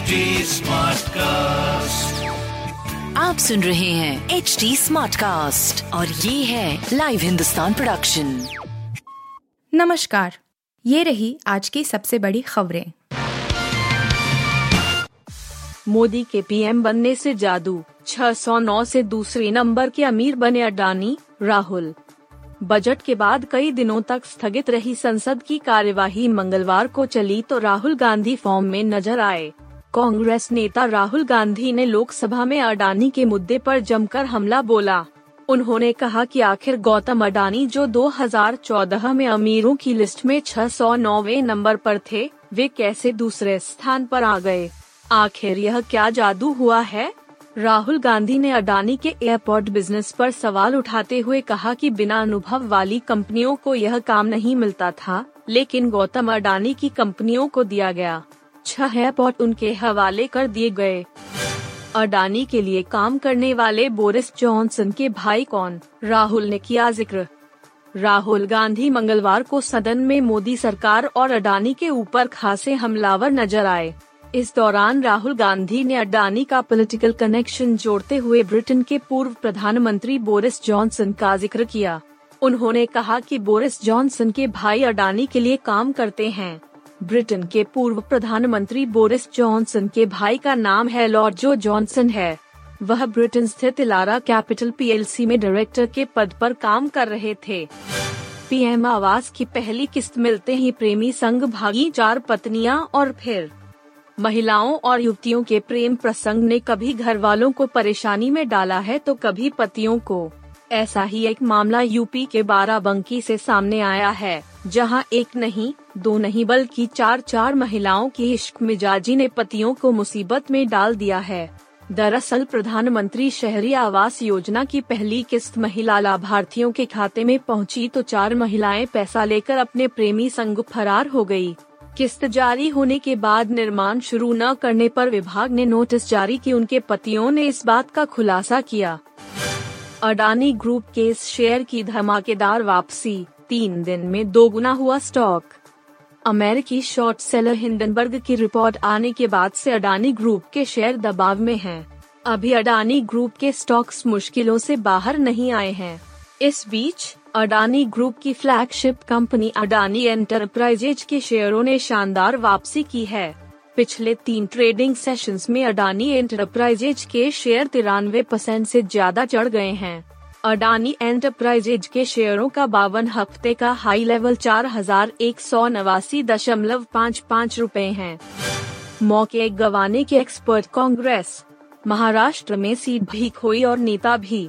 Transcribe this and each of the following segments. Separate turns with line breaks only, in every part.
HD Smartcast.
आप सुन रहे हैं एच डी स्मार्ट कास्ट और ये है लाइव हिंदुस्तान प्रोडक्शन
नमस्कार ये रही आज की सबसे बड़ी खबरें।
मोदी के पीएम बनने से जादू 609 से दूसरे नंबर के अमीर बने अडानी राहुल। बजट के बाद कई दिनों तक स्थगित रही संसद की कार्यवाही मंगलवार को चली तो राहुल गांधी फॉर्म में नज़र आए। कांग्रेस नेता राहुल गांधी ने लोकसभा में अडानी के मुद्दे पर जमकर हमला बोला। उन्होंने कहा कि आखिर गौतम अडानी जो 2014 में अमीरों की लिस्ट में 609वें नंबर पर थे, वे कैसे दूसरे स्थान पर आ गए? आखिर यह क्या जादू हुआ है? राहुल गांधी ने अडानी के एयरपोर्ट बिज़नेस पर सवाल उठाते हुए कहा कि बिना अनुभव वाली कंपनियों को यह काम नहीं मिलता था, लेकिन गौतम अडानी की कंपनियों को दिया गया। छह एयरपोर्ट उनके हवाले कर दिए गए। अडानी के लिए काम करने वाले बोरिस जॉनसन के भाई कौन? राहुल ने किया ज़िक्र। राहुल गांधी मंगलवार को सदन में मोदी सरकार और अडानी के ऊपर खासे हमलावर नज़र आए। इस दौरान राहुल गांधी ने अडानी का पॉलिटिकल कनेक्शन जोड़ते हुए ब्रिटेन के पूर्व प्रधानमंत्री बोरिस जॉनसन का ज़िक्र किया। उन्होंने कहा कि बोरिस जॉनसन के भाई अडानी के लिए काम करते हैं। ब्रिटेन के पूर्व प्रधानमंत्री बोरिस जॉनसन के भाई का नाम है लॉर्ड जो जॉनसन है। वह ब्रिटेन स्थित इलारा कैपिटल पीएलसी में डायरेक्टर के पद पर काम कर रहे थे। पीएम आवास की पहली किस्त मिलते ही प्रेमी संग भागी चार पत्नियाँ और फिर महिलाओं और युवतियों के प्रेम प्रसंग ने कभी घर वालों को परेशानी में डाला है तो कभी पतियों को। ऐसा ही एक मामला यूपी के बाराबंकी से सामने आया है। जहाँ एक नहीं, दो नहीं बल्कि चार चार महिलाओं की इश्क मिजाजी ने पतियों को मुसीबत में डाल दिया है। दरअसल प्रधानमंत्री शहरी आवास योजना की पहली किस्त महिला लाभार्थियों के खाते में पहुँची तो चार महिलाएँ पैसा लेकर अपने प्रेमी संग फरार हो गई किस्त जारी होने के बाद निर्माण शुरू न करने पर विभाग ने नोटिस जारी की उनके पतियों ने इस बात का खुलासा किया। अडानी ग्रुप के इस शेयर की धमाकेदार वापसी तीन दिन में दोगुना हुआ स्टॉक। अमेरिकी शॉर्ट सेलर हिंडनबर्ग की रिपोर्ट आने के बाद से अडानी ग्रुप के शेयर दबाव में हैं। अभी अडानी ग्रुप के स्टॉक्स मुश्किलों से बाहर नहीं आए हैं। इस बीच, अडानी ग्रुप की फ्लैगशिप कंपनी अडानी एंटरप्राइजेज के शेयरों ने शानदार वापसी की है। पिछले तीन ट्रेडिंग सेशंस में अडानी एंटरप्राइजेज के शेयर तिरानवे परसेंट ऐसी ज़्यादा चढ़ गए हैं। अडानी एंटरप्राइजेज के शेयरों का बावन हफ़्ते का हाई लेवल चार हज़ार एक सौ नवासी दशमलव पाँच पाँच रूपए है। मौके गवाने के एक्सपर्ट कांग्रेस, महाराष्ट्र में सीट भी खोई और नेता भी।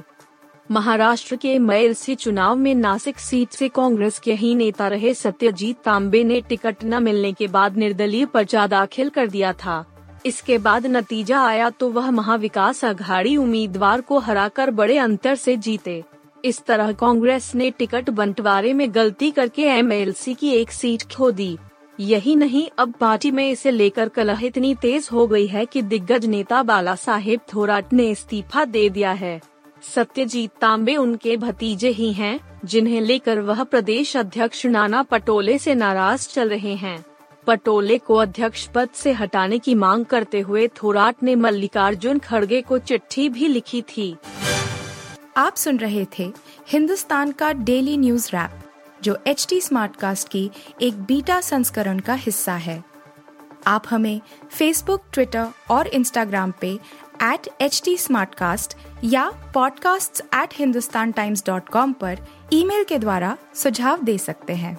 महाराष्ट्र के मैल से चुनाव में नासिक सीट से कांग्रेस के ही नेता रहे सत्यजीत तांबे ने टिकट न मिलने के बाद निर्दलीय पर्चा दाखिल कर दिया था। इसके बाद नतीजा आया तो वह महाविकास अघाड़ी उम्मीदवार को हराकर बड़े अंतर से जीते। इस तरह कांग्रेस ने टिकट बंटवारे में गलती करके एमएलसी की एक सीट खो दी। यही नहीं अब पार्टी में इसे लेकर कलह इतनी तेज हो गई है कि दिग्गज नेता बाला साहेब थोराट ने इस्तीफा दे दिया है। सत्यजीत तांबे उनके भतीजे ही हैं, जिन्हें लेकर वह प्रदेश अध्यक्ष नाना पटोले से नाराज़ चल रहे हैं। पटोले को अध्यक्ष पद से हटाने की मांग करते हुए थोराट ने मल्लिकार्जुन खड़गे को चिट्ठी भी लिखी थी।
आप सुन रहे थे हिंदुस्तान का डेली न्यूज़ रैप, जो एच टी स्मार्ट कास्ट की एक बीटा संस्करण का हिस्सा है। आप हमें फेसबुक ट्विटर और इंस्टाग्राम पे एट एच टी या podcasts@hindustantimes.com पर ईमेल के द्वारा सुझाव दे सकते हैं।